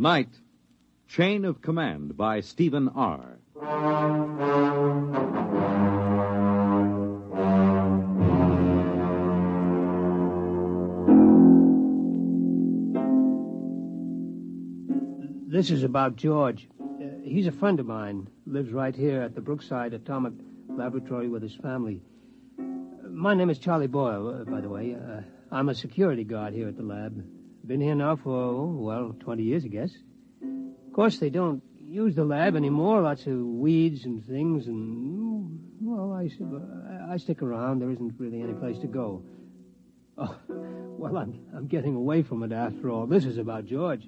Tonight, Chain of Command by Stephen Arr. This is about George. Uh, he's a friend of mine. Lives right here at the Brookside Atomic Laboratory with his family. My name is Charlie Boyle, uh, by the way. Uh, I'm a security guard here at the lab. Been here now for, well, 20 years, I guess. Of course, they don't use the lab anymore. Lots of weeds and things, and, well, I, I stick around. There isn't really any place to go. Oh, well, I'm, I'm getting away from it after all. This is about George.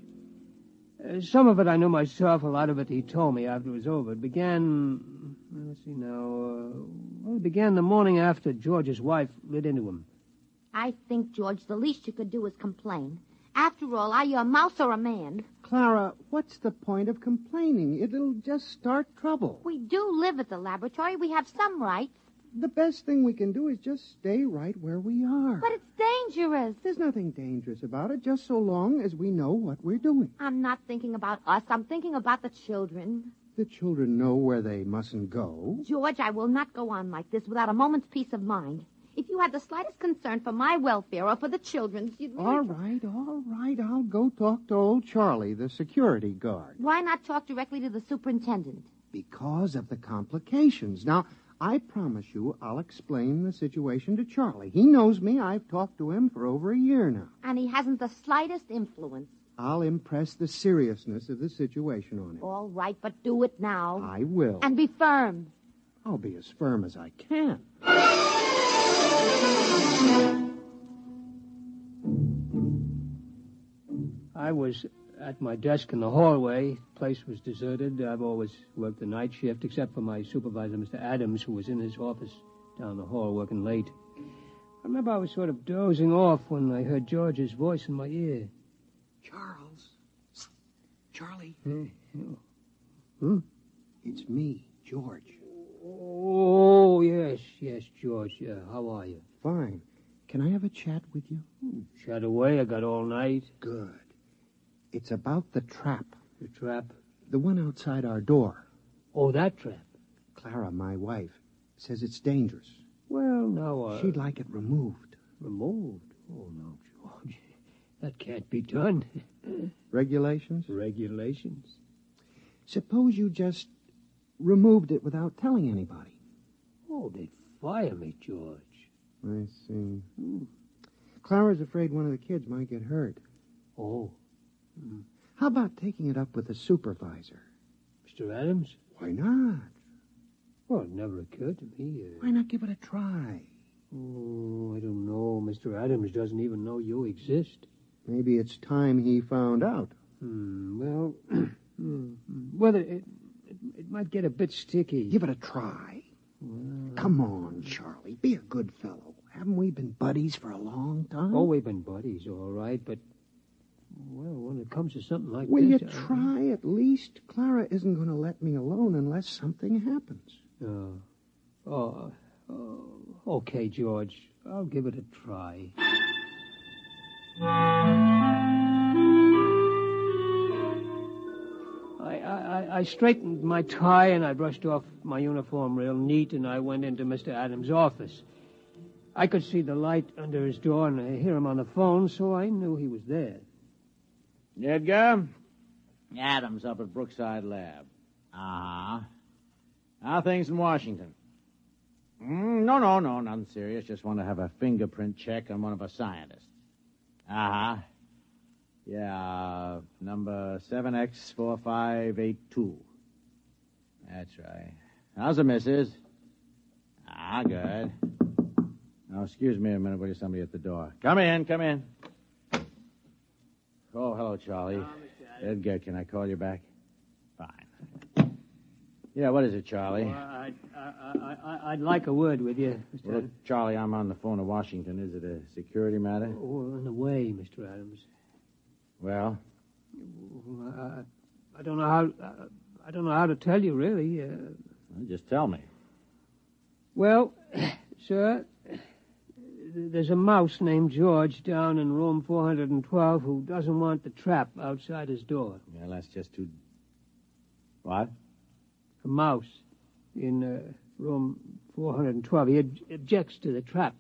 Uh, some of it I knew myself. A lot of it he told me after it was over. It began. Let's see now. Uh, well, it began the morning after George's wife lit into him. I think, George, the least you could do is complain. After all, are you a mouse or a man? Clara, what's the point of complaining? It'll just start trouble. We do live at the laboratory. We have some rights. The best thing we can do is just stay right where we are. But it's dangerous. There's nothing dangerous about it, just so long as we know what we're doing. I'm not thinking about us. I'm thinking about the children. The children know where they mustn't go. George, I will not go on like this without a moment's peace of mind. If you had the slightest concern for my welfare or for the children's, you'd really... All right, all right. I'll go talk to old Charlie, the security guard. Why not talk directly to the superintendent? Because of the complications. Now, I promise you I'll explain the situation to Charlie. He knows me. I've talked to him for over a year now. And he hasn't the slightest influence. I'll impress the seriousness of the situation on him. All right, but do it now. I will. And be firm. I'll be as firm as I can. I was at my desk in the hallway. The Place was deserted. I've always worked the night shift, except for my supervisor, Mr. Adams, who was in his office down the hall working late. I remember I was sort of dozing off when I heard George's voice in my ear. Charles. Charlie. Hmm? It's me, George. Oh, yes, yes, George. Yeah, how are you? Fine. Can I have a chat with you? Chat away. I got all night. Good. It's about the trap. The trap. The one outside our door. Oh, that trap. Clara, my wife, says it's dangerous. Well, now, uh... She'd like it removed. Removed? Oh, no, George. That can't be done. Regulations? Regulations. Suppose you just removed it without telling anybody. Oh, they'd fire me, George. I see. Clara's afraid one of the kids might get hurt. Oh, How about taking it up with the supervisor? Mr. Adams? Why not? Well, it never occurred to me. Uh... Why not give it a try? Oh, I don't know. Mr. Adams doesn't even know you exist. Maybe it's time he found out. Hmm, well, whether it, it, might get a bit sticky. Give it a try. Come on, Charlie. Be a good fellow. Haven't we been buddies for a long time? Oh, we've been buddies, all right, but, well, when it comes to something like Will you this... I- try at least? Clara isn't going to let me alone unless something happens. Uh, oh, oh, okay, George. I'll give it a try. I straightened my tie and I brushed off my uniform real neat and I went into Mr. Adams' office. I could see the light under his door and I hear him on the phone, so I knew he was there. Edgar? Adams up at Brookside Lab. Uh-huh. How are things in Washington? Mm, no, no, no, nothing serious. Just want to have a fingerprint check on one of our scientists. Uh-huh. Yeah, uh, number 7X4582. That's right. How's the missus? Ah, good. Now, excuse me a minute, will you? Somebody at the door. Come in, come in. Oh, hello, Charlie. Edgar, can I call you back? Fine. Yeah, what is it, Charlie? Well, I'd, I, I, I, I'd like a word with you, Mr. Well. Charlie, I'm on the phone to Washington. Is it a security matter? Oh, in a way, Mr. Adams. Well, I, I don't know how. Uh, I don't know how to tell you, really. Uh, well, just tell me. well, sir, there's a mouse named George down in room 412 who doesn't want the trap outside his door. Well, that's just too. What? A mouse in uh, room 412. He ob- objects to the trap.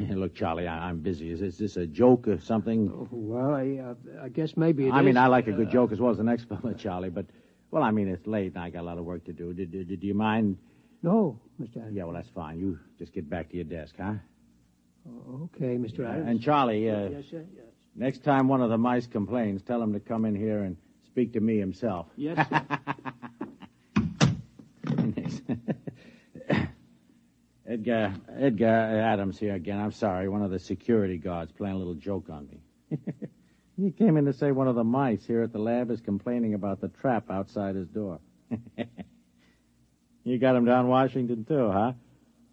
Look, Charlie, I, I'm busy. Is, is this a joke or something? Oh, well, I, uh, I guess maybe it I mean, is. I like a good Uh, joke as well as the next fellow, Charlie, but, well, I mean, it's late and I got a lot of work to do. Do, do, do you mind? No, Mr. Adams. Yeah, well, that's fine. You just get back to your desk, huh? Oh, okay, Mr. Adams. And, Charlie, uh, yes, sir. Yes, next time one of the mice complains, tell him to come in here and speak to me himself. yes sir. Edgar, Edgar Adams here again. I'm sorry. One of the security guards playing a little joke on me. he came in to say one of the mice here at the lab is complaining about the trap outside his door. you got him down Washington too, huh?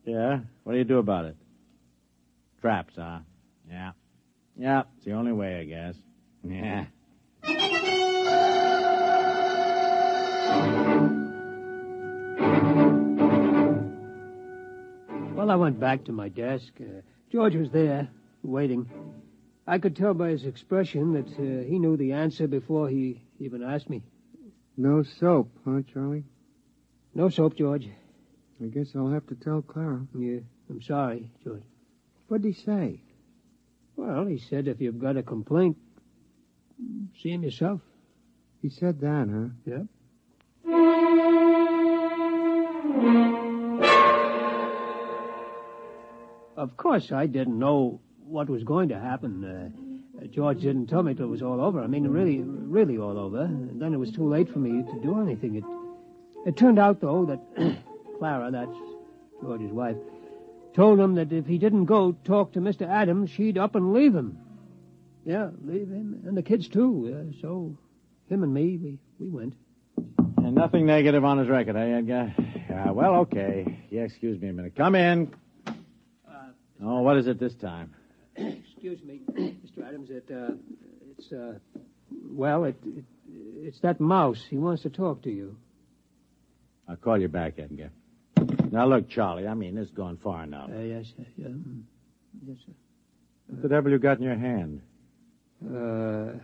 Yeah. What do you do about it? Traps, huh? Yeah. Yeah. It's the only way, I guess. Yeah. Well, I went back to my desk. Uh, George was there, waiting. I could tell by his expression that uh, he knew the answer before he even asked me. No soap, huh, Charlie? No soap, George. I guess I'll have to tell Clara. Yeah, I'm sorry, George. What'd he say? Well, he said if you've got a complaint, see him yourself. He said that, huh? Yeah. Of course, I didn't know what was going to happen. Uh, uh, George didn't tell me till it was all over. I mean, really, really all over. And then it was too late for me to do anything. It, it turned out, though, that Clara, that's George's wife, told him that if he didn't go talk to Mr. Adams, she'd up and leave him. Yeah, leave him and the kids too. Uh, so, him and me, we we went. And nothing negative on his record, eh, Edgar? Yeah, well, okay. Yeah, excuse me a minute. Come in. Oh, what is it this time? Excuse me, Mr. Adams. It, uh, it's, uh, well, it, it, it's that mouse. He wants to talk to you. I'll call you back, Edgar. Now, look, Charlie, I mean, this has gone far enough. Uh, yes, sir. Yeah, mm, yes, sir. What the devil you got in your hand? Uh,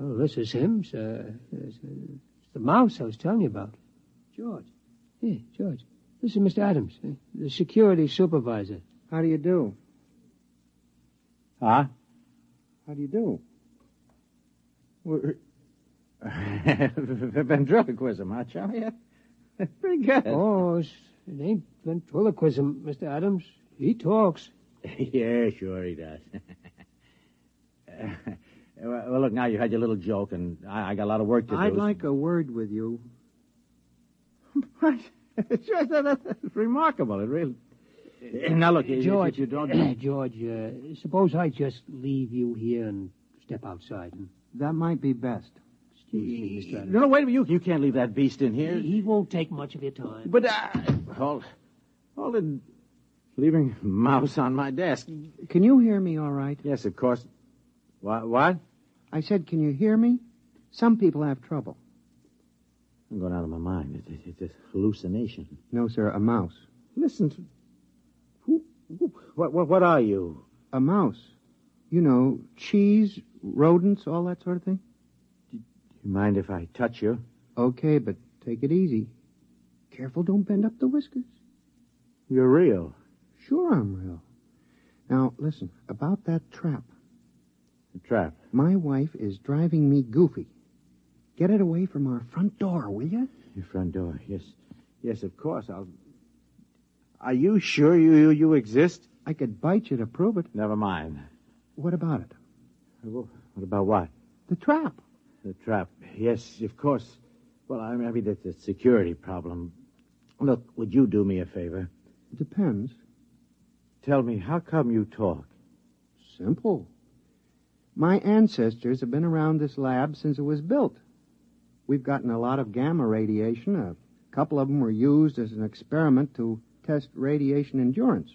oh, this is him, sir. It's, uh, it's the mouse I was telling you about. George. Yeah, George. This is Mr. Adams, eh, the security supervisor. How do you do? Huh? How do you do? Ventriloquism, huh, Charlie? Pretty good. Oh, it ain't ventriloquism, Mr. Adams. He talks. yeah, sure he does. well, well, look, now you had your little joke, and I, I got a lot of work to do. I'd like a word with you. What? sure, that, that- that's remarkable. It really. Now look, if- George, if you don't. George, uh, suppose I just leave you here and step outside. And, That might be best. excuse me, Mr. Adams. No, no, wait a minute. You, you can't leave that beast in here. He, he won't take much of your time. But, uh, hold. Hold it. Leaving a mouse on my desk. Can you hear me all right? Yes, of course. What? What? I said, can you hear me? Some people have trouble. I'm going out of my mind. It's, it's, it's a hallucination. No, sir, a mouse. Listen to. Who? who what, what? What are you? A mouse. You know, cheese, rodents, all that sort of thing. Do you mind if I touch you? Okay, but take it easy. Careful, don't bend up the whiskers. You're real. Sure, I'm real. Now, listen, about that trap. The trap. My wife is driving me goofy. Get it away from our front door, will you? Your front door. Yes. Yes, of course. I'll. Are you sure you, you, you exist? I could bite you to prove it. Never mind. What about it? What about what? The trap. The trap. Yes, of course. Well, I mean, I mean, it's a security problem. Look, would you do me a favor? It depends. Tell me, how come you talk? Simple. My ancestors have been around this lab since it was built. We've gotten a lot of gamma radiation. A couple of them were used as an experiment to test radiation endurance.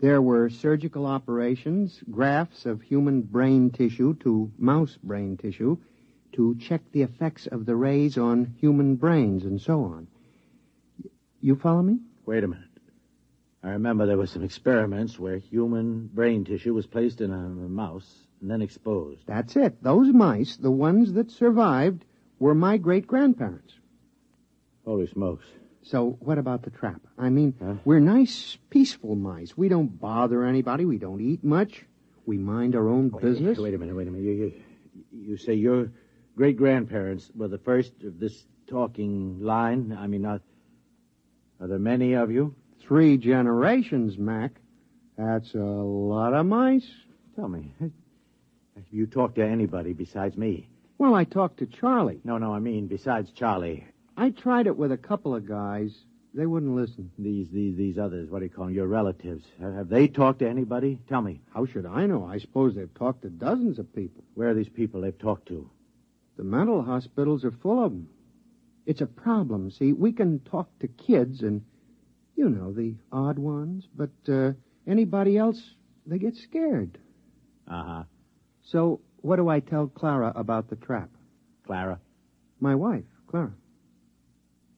There were surgical operations, grafts of human brain tissue to mouse brain tissue to check the effects of the rays on human brains and so on. You follow me? Wait a minute. I remember there were some experiments where human brain tissue was placed in a, a mouse and then exposed. That's it. Those mice, the ones that survived, were my great grandparents. Holy smokes. So, what about the trap? I mean, Huh? we're nice, peaceful mice. We don't bother anybody. We don't eat much. We mind our own Wait, business. Wait a minute, wait a minute. You, you, you say your great grandparents were the first of this talking line? I mean, not. Are there many of you? Three generations, Mac. That's a lot of mice. Tell me. Have you talked to anybody besides me? Well, I talked to Charlie. No, no, I mean besides Charlie. I tried it with a couple of guys. They wouldn't listen. These, these, these others. What do you call them? Your relatives. Have, have they talked to anybody? Tell me. How should I know? I suppose they've talked to dozens of people. Where are these people they've talked to? The mental hospitals are full of them. It's a problem. See, we can talk to kids and, you know, the odd ones, but uh, anybody else, they get scared. Uh huh. So, what do I tell Clara about the trap? Clara. My wife, Clara.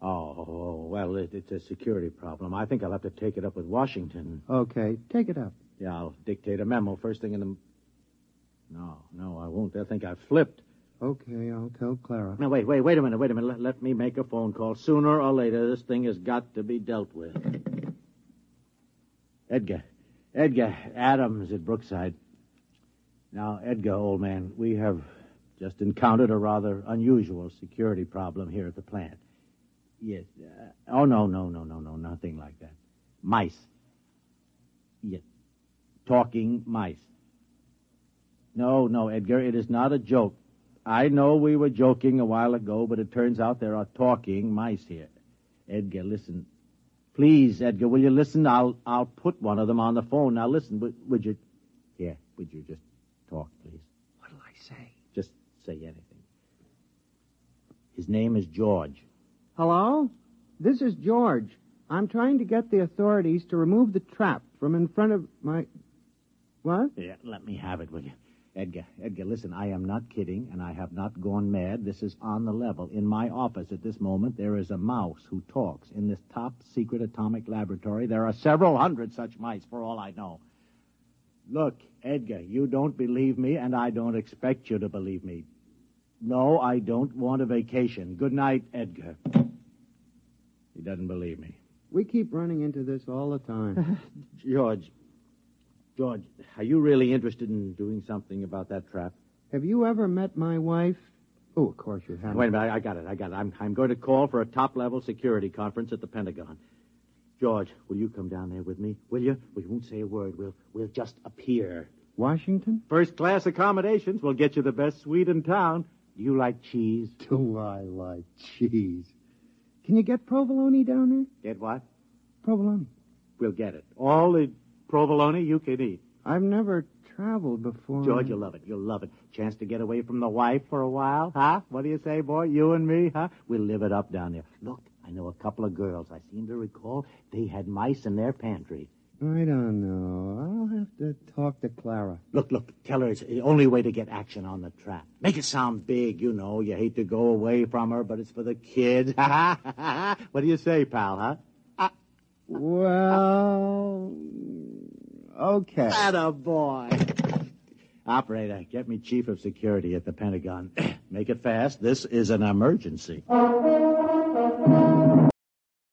Oh, oh, oh, well, it, it's a security problem. I think I'll have to take it up with Washington. Okay, take it up. Yeah, I'll dictate a memo first thing in the. No, no, I won't. They'll think I've flipped. Okay, I'll tell Clara. Now, wait, wait, wait a minute, wait a minute. Let, let me make a phone call. Sooner or later, this thing has got to be dealt with. Edgar. Edgar Adams at Brookside. Now, Edgar, old man, we have just encountered a rather unusual security problem here at the plant. Yes. Uh, oh, no, no, no, no, no, nothing like that. Mice. Yes. Talking mice. No, no, Edgar, it is not a joke. I know we were joking a while ago, but it turns out there are talking mice here. Edgar, listen. Please, Edgar, will you listen? I'll I'll put one of them on the phone. Now listen, would, would you Yeah, would you just talk, please? What'll I say? Just say anything. His name is George. Hello? This is George. I'm trying to get the authorities to remove the trap from in front of my. What? Yeah, let me have it, will you? Edgar, Edgar, listen, I am not kidding, and I have not gone mad. This is on the level. In my office at this moment, there is a mouse who talks. In this top secret atomic laboratory, there are several hundred such mice, for all I know. Look, Edgar, you don't believe me, and I don't expect you to believe me. No, I don't want a vacation. Good night, Edgar. He doesn't believe me. We keep running into this all the time. George, George, are you really interested in doing something about that trap? Have you ever met my wife? Oh, of course you haven't. Wait a minute, I, I got it, I got it. I'm, I'm going to call for a top-level security conference at the Pentagon. George, will you come down there with me? Will you? We won't say a word. We'll, we'll just appear. Washington? First-class accommodations. We'll get you the best suite in town. Do you like cheese? Do I like cheese? Can you get provolone down there? Get what? Provolone. We'll get it. All the provolone you can eat. I've never traveled before. George, you'll love it. You'll love it. Chance to get away from the wife for a while, huh? What do you say, boy? You and me, huh? We'll live it up down there. Look, I know a couple of girls. I seem to recall they had mice in their pantry. I don't know. I'll have to talk to Clara. Look, look, tell her it's the only way to get action on the trap. Make it sound big, you know. You hate to go away from her, but it's for the kids. what do you say, pal, huh? Ah. Well, okay. Atta boy. Operator, get me chief of security at the Pentagon. Make it fast. This is an emergency.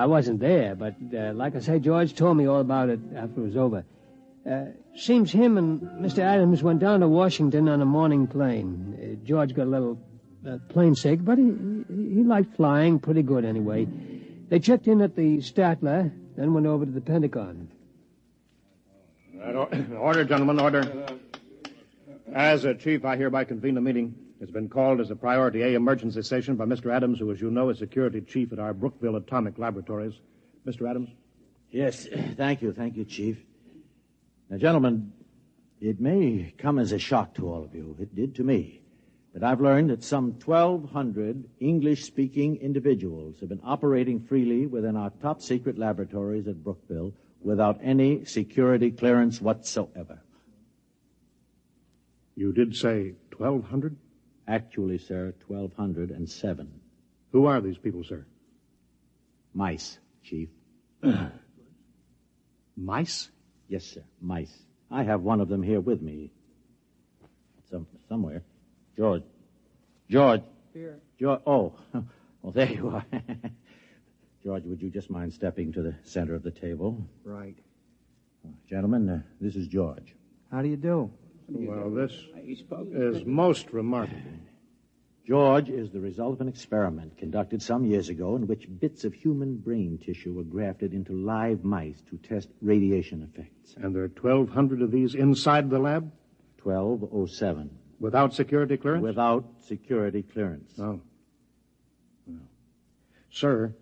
I wasn't there, but uh, like I say, George told me all about it after it was over. Uh, seems him and Mr. Adams went down to Washington on a morning plane. Uh, George got a little uh, plane sick, but he, he, liked flying pretty good anyway. They checked in at the Statler, then went over to the Pentagon. Order, gentlemen, order. As a chief, I hereby convene the meeting. It's been called as a priority A emergency session by Mr. Adams, who, as you know, is security chief at our Brookville Atomic Laboratories. Mr. Adams? Yes, thank you, thank you, Chief. Now, gentlemen, it may come as a shock to all of you. It did to me. But I've learned that some 1,200 English speaking individuals have been operating freely within our top secret laboratories at Brookville without any security clearance whatsoever. You did say 1,200? Actually, sir, 1,207. Who are these people, sir? Mice, Chief. Mice? Yes, sir, mice. I have one of them here with me. Some, somewhere. George. George. Here. George. Oh, well, there you are. George, would you just mind stepping to the center of the table? Right. Gentlemen, uh, this is George. How do you do? Well, this is most remarkable. George is the result of an experiment conducted some years ago in which bits of human brain tissue were grafted into live mice to test radiation effects. And there are 1,200 of these inside the lab 1207. without security clearance? Without security clearance. Oh. Well. Sir,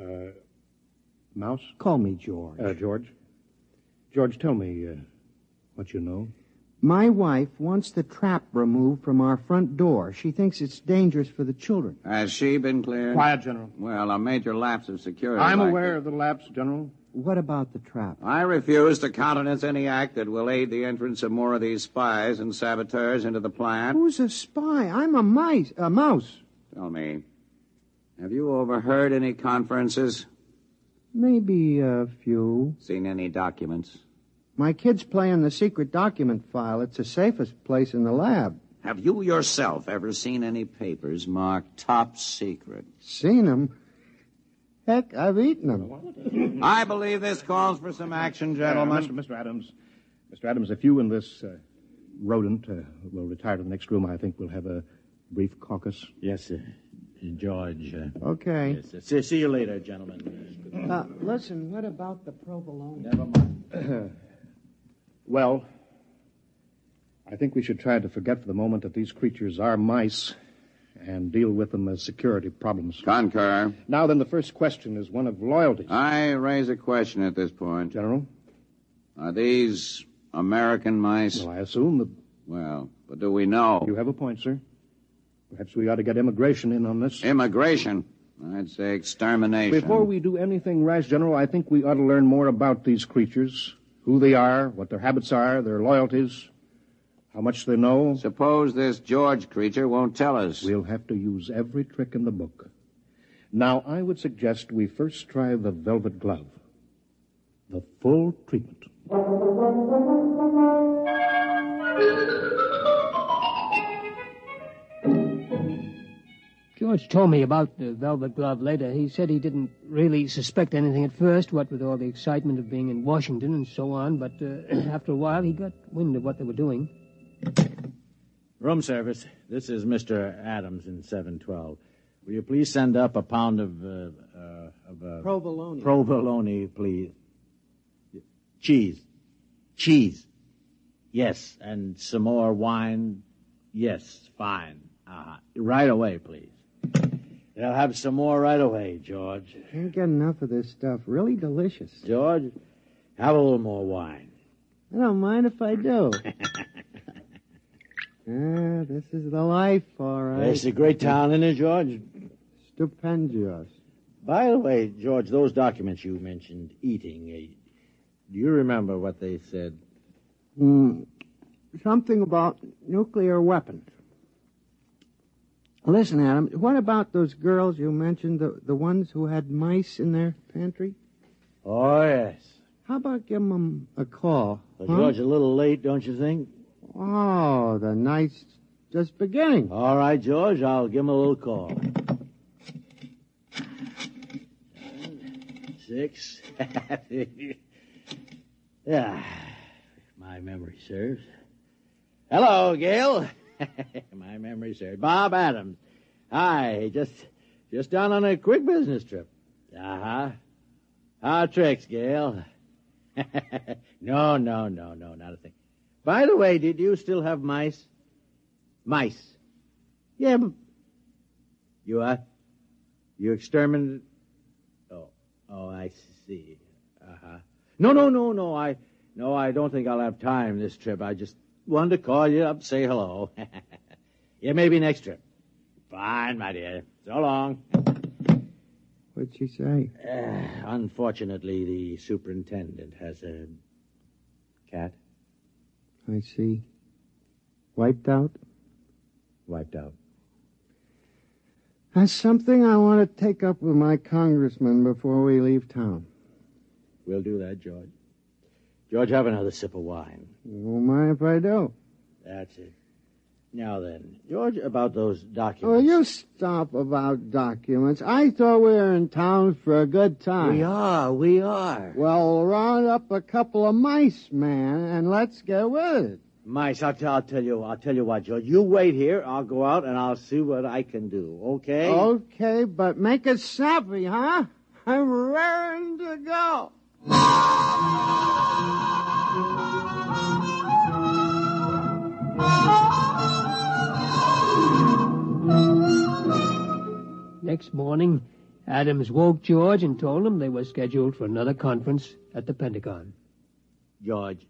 uh, Mouse? Call me George. Uh, George? George, tell me uh, what you know. My wife wants the trap removed from our front door. She thinks it's dangerous for the children. Has she been cleared? Quiet, General. Well, a major lapse of security. I'm like aware this. of the lapse, General. What about the trap? I refuse to countenance any act that will aid the entrance of more of these spies and saboteurs into the plant. Who's a spy? I'm a mice, a mouse. Tell me, have you overheard any conferences? Maybe a few. Seen any documents? My kids play in the secret document file. It's the safest place in the lab. Have you yourself ever seen any papers marked top secret? Seen them? Heck, I've eaten them. I believe this calls for some action, gentlemen. Uh, Mr. Mr. Adams, Mr. Adams, if you and this uh, rodent uh, will retire to the next room, I think we'll have a brief caucus. Yes, sir. George. Uh, Okay. yes, sir. See, see you later, gentlemen. Uh, listen, what about the provolone? Never mind. Well, I think we should try to forget for the moment that these creatures are mice and deal with them as security problems. Concur. Now, then, the first question is one of loyalty. I raise a question at this point. General? Are these American mice? Well, I assume that Well, but do we know? you have a point, sir. Perhaps we ought to get immigration in on this. Immigration. I'd say extermination. Before we do anything rash, General, I think we ought to learn more about these creatures, who they are, what their habits are, their loyalties, how much they know. Suppose this George creature won't tell us. We'll have to use every trick in the book. Now, I would suggest we first try the velvet glove. The full treatment. George told me about the velvet glove later. He said he didn't really suspect anything at first, what with all the excitement of being in Washington and so on, but uh, after a while he got wind of what they were doing. Room service. This is Mr. Adams in 712. Will you please send up a pound of, uh, uh, of uh, Provolone. provolone, please? Cheese. Cheese. Yes. And some more wine. Yes. Fine. Uh-huh. Right away, please. They'll have some more right away, George. Can't get enough of this stuff. Really delicious. George, have a little more wine. I don't mind if I do. Ah, this is the life, all right. It's a great town, isn't it, George? Stupendious. By the way, George, those documents you mentioned eating, uh, do you remember what they said? Mm, something about nuclear weapons. Listen, Adam, what about those girls you mentioned, the, the ones who had mice in their pantry? Oh, yes. How about giving them a call? Huh? George, a little late, don't you think? Oh, the night's just beginning. All right, George, I'll give him a little call. Six. yeah, my memory serves. Hello, Gail. my memory serves. Bob Adams. Hi, just just down on a quick business trip. Uh huh. How tricks, Gail? no, no, no, no, not a thing. By the way, did you still have mice? Mice. Yeah, you what? You exterminated? Oh, oh, I see. Uh huh. No, no, no, no. I, no, I don't think I'll have time this trip. I just wanted to call you up, say hello. yeah, maybe next trip. Fine, my dear. So long. What'd she say? Uh, unfortunately, the superintendent has a cat I see. Wiped out? wiped out. That's something I want to take up with my congressman before we leave town. We'll do that, George. George, have another sip of wine. You Won't mind if I do. That's it. Now then, George, about those documents. Oh, you stop about documents. I thought we were in town for a good time. We are, we are. Well, round up a couple of mice, man, and let's get with it. Mice, I'll, t- I'll tell you, I'll tell you what, George. You wait here. I'll go out and I'll see what I can do. Okay? Okay, but make it snappy, huh? I'm raring to go. Next morning, Adams woke George and told him they were scheduled for another conference at the Pentagon. George,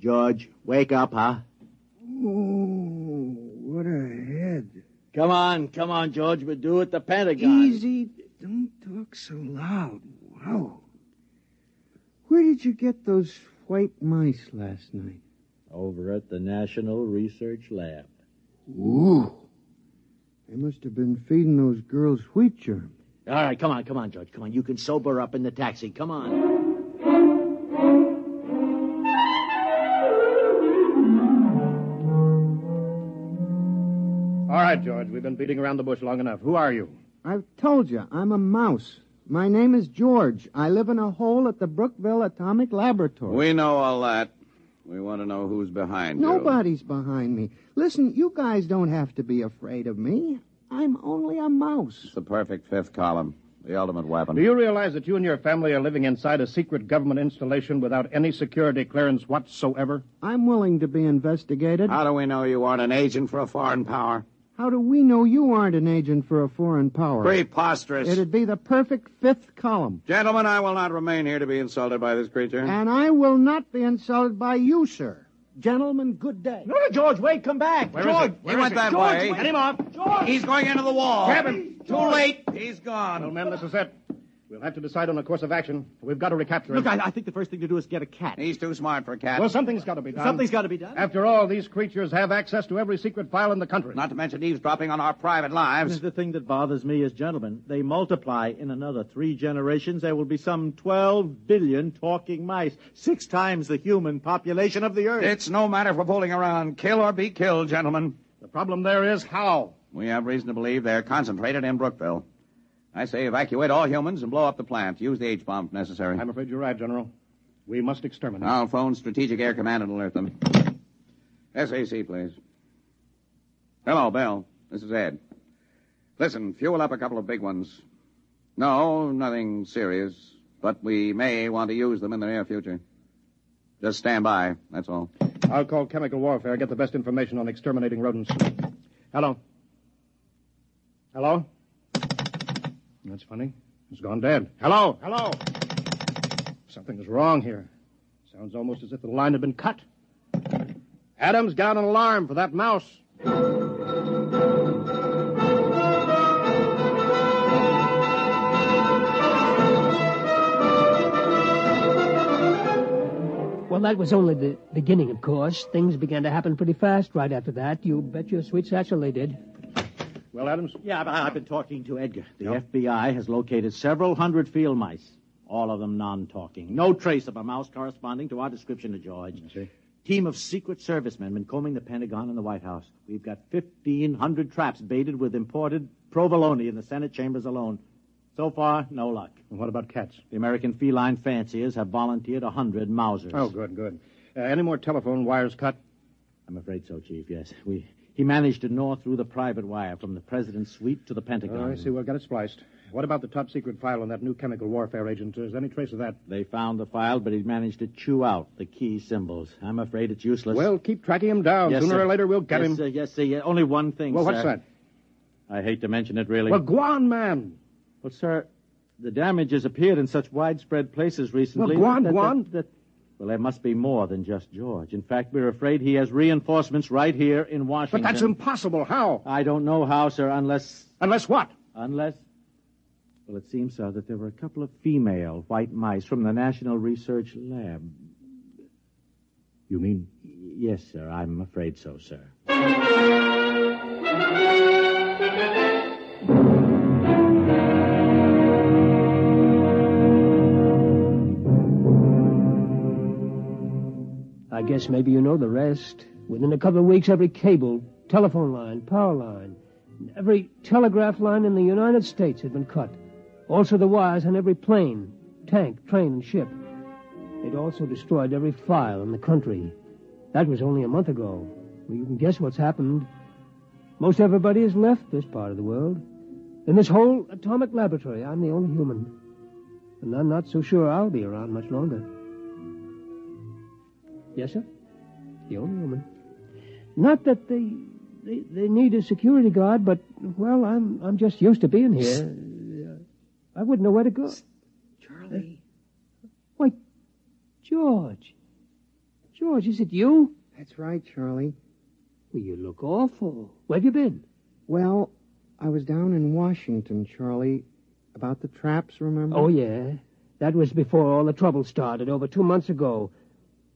George, wake up, huh? Oh, what a head. Come on, come on, George. We're due at the Pentagon. Easy. Don't talk so loud. Wow. Where did you get those white mice last night? Over at the National Research Lab. Ooh. They must have been feeding those girls wheat germ. All right, come on, come on, George. Come on. You can sober up in the taxi. Come on. All right, George, we've been beating around the bush long enough. Who are you? I've told you, I'm a mouse. My name is George. I live in a hole at the Brookville Atomic Laboratory. We know all that. We want to know who's behind you. Nobody's behind me. Listen, you guys don't have to be afraid of me. I'm only a mouse. It's the perfect fifth column. The ultimate weapon. Do you realize that you and your family are living inside a secret government installation without any security clearance whatsoever? I'm willing to be investigated. How do we know you aren't an agent for a foreign power? How do we know you aren't an agent for a foreign power? Preposterous. It'd be the perfect fifth column. Gentlemen, I will not remain here to be insulted by this creature. And I will not be insulted by you, sir. Gentlemen, good day. No, no, George, wait, come back. Where is George, he? Where he is went that George, way. Get him off. George. He's going into the wall. Grab him. Too late. He's gone. Well, men, this is it. We'll have to decide on a course of action. We've got to recapture him. Look, I, I think the first thing to do is get a cat. He's too smart for a cat. Well, something's got to be done. Something's got to be done. After all, these creatures have access to every secret file in the country. Not to mention eavesdropping on our private lives. The thing that bothers me is, gentlemen, they multiply in another three generations. There will be some 12 billion talking mice, six times the human population of the Earth. It's no matter for fooling around. Kill or be killed, gentlemen. The problem there is how. We have reason to believe they're concentrated in Brookville. I say evacuate all humans and blow up the plant. Use the H-bomb if necessary. I'm afraid you're right, General. We must exterminate. I'll phone Strategic Air Command and alert them. SAC, please. Hello, Bell. This is Ed. Listen, fuel up a couple of big ones. No, nothing serious, but we may want to use them in the near future. Just stand by, that's all. I'll call chemical warfare, get the best information on exterminating rodents. Hello. Hello? That's funny. It's gone dead. Hello, hello. Something is wrong here. Sounds almost as if the line had been cut. Adams, got an alarm for that mouse. Well, that was only the beginning, of course. Things began to happen pretty fast right after that. You bet your sweet satchel they did. Well, Adams? Yeah, I've been talking to Edgar. The FBI has located several hundred field mice, all of them non-talking. No trace of a mouse corresponding to our description of George. I see. Team of Secret Servicemen been combing the Pentagon and the White House. We've got 1,500 traps baited with imported provolone in the Senate chambers alone. So far, no luck. And what about cats? The American feline fanciers have volunteered a hundred mousers. Oh, good, good. Uh, any more telephone wires cut? I'm afraid so, Chief, yes. We He managed to gnaw through the private wire from the president's suite to the Pentagon. Oh, I see. We'll get it spliced. What about the top secret file on that new chemical warfare agent? Is there any trace of that? They found the file, but he managed to chew out the key symbols. I'm afraid it's useless. Well, keep tracking him down. Yes, Sooner sir. or later, we'll get yes, him. Sir, yes, sir. Yeah, only one thing, Well, what's that? I hate to mention it, really. Well, go on, man. Well, sir, the damage has appeared in such widespread places recently. Well, go on, that, go that- that- well, there must be more than just George. In fact, we're afraid he has reinforcements right here in Washington. But that's impossible. How? I don't know how, sir, unless. Unless what? Unless. Well, it seems, sir, that there were a couple of female white mice from the National Research Lab. You mean? Yes, sir. I'm afraid so, sir. I guess maybe you know the rest. Within a couple of weeks, every cable, telephone line, power line, every telegraph line in the United States had been cut. Also the wires on every plane, tank, train, and ship. They'd also destroyed every file in the country. That was only a month ago. Well, you can guess what's happened. Most everybody has left this part of the world. In this whole atomic laboratory, I'm the only human. And I'm not so sure I'll be around much longer. Yes, sir? The only woman. Not that they, they they need a security guard, but well, I'm I'm just used to being here. Uh, I wouldn't know where to go. Charlie. Uh, Wait, George. George, is it you? That's right, Charlie. Well, you look awful. Where have you been? Well, I was down in Washington, Charlie, about the traps, remember? Oh yeah, that was before all the trouble started over two months ago.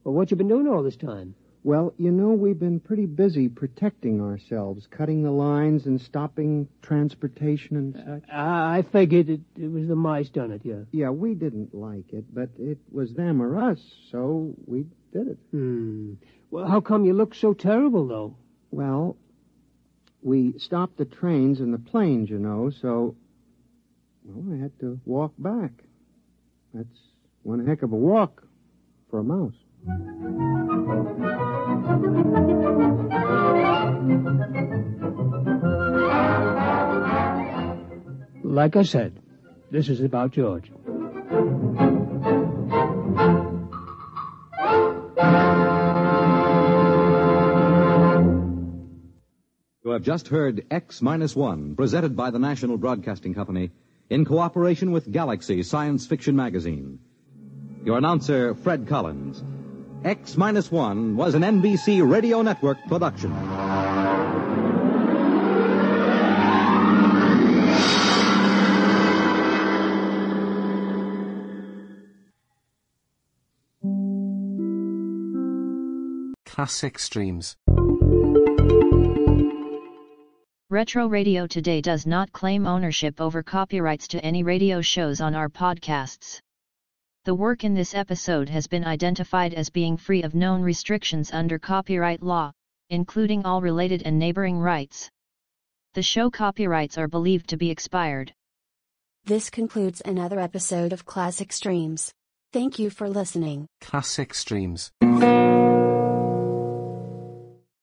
Well, what you been doing all this time? Well, you know, we've been pretty busy protecting ourselves, cutting the lines and stopping transportation and such. I, I figured it, it was the mice done it. Yeah. Yeah, we didn't like it, but it was them or us, so we did it. Hmm. Well, how come you look so terrible, though? Well, we stopped the trains and the planes, you know, so. Well, I had to walk back. That's one heck of a walk for a mouse. Like I said, this is about George. You have just heard X Minus One, presented by the National Broadcasting Company in cooperation with Galaxy Science Fiction Magazine. Your announcer, Fred Collins. X Minus One was an NBC Radio Network production. Classic Streams. Retro Radio Today does not claim ownership over copyrights to any radio shows on our podcasts. The work in this episode has been identified as being free of known restrictions under copyright law, including all related and neighboring rights. The show copyrights are believed to be expired. This concludes another episode of Classic Streams. Thank you for listening. Classic Streams.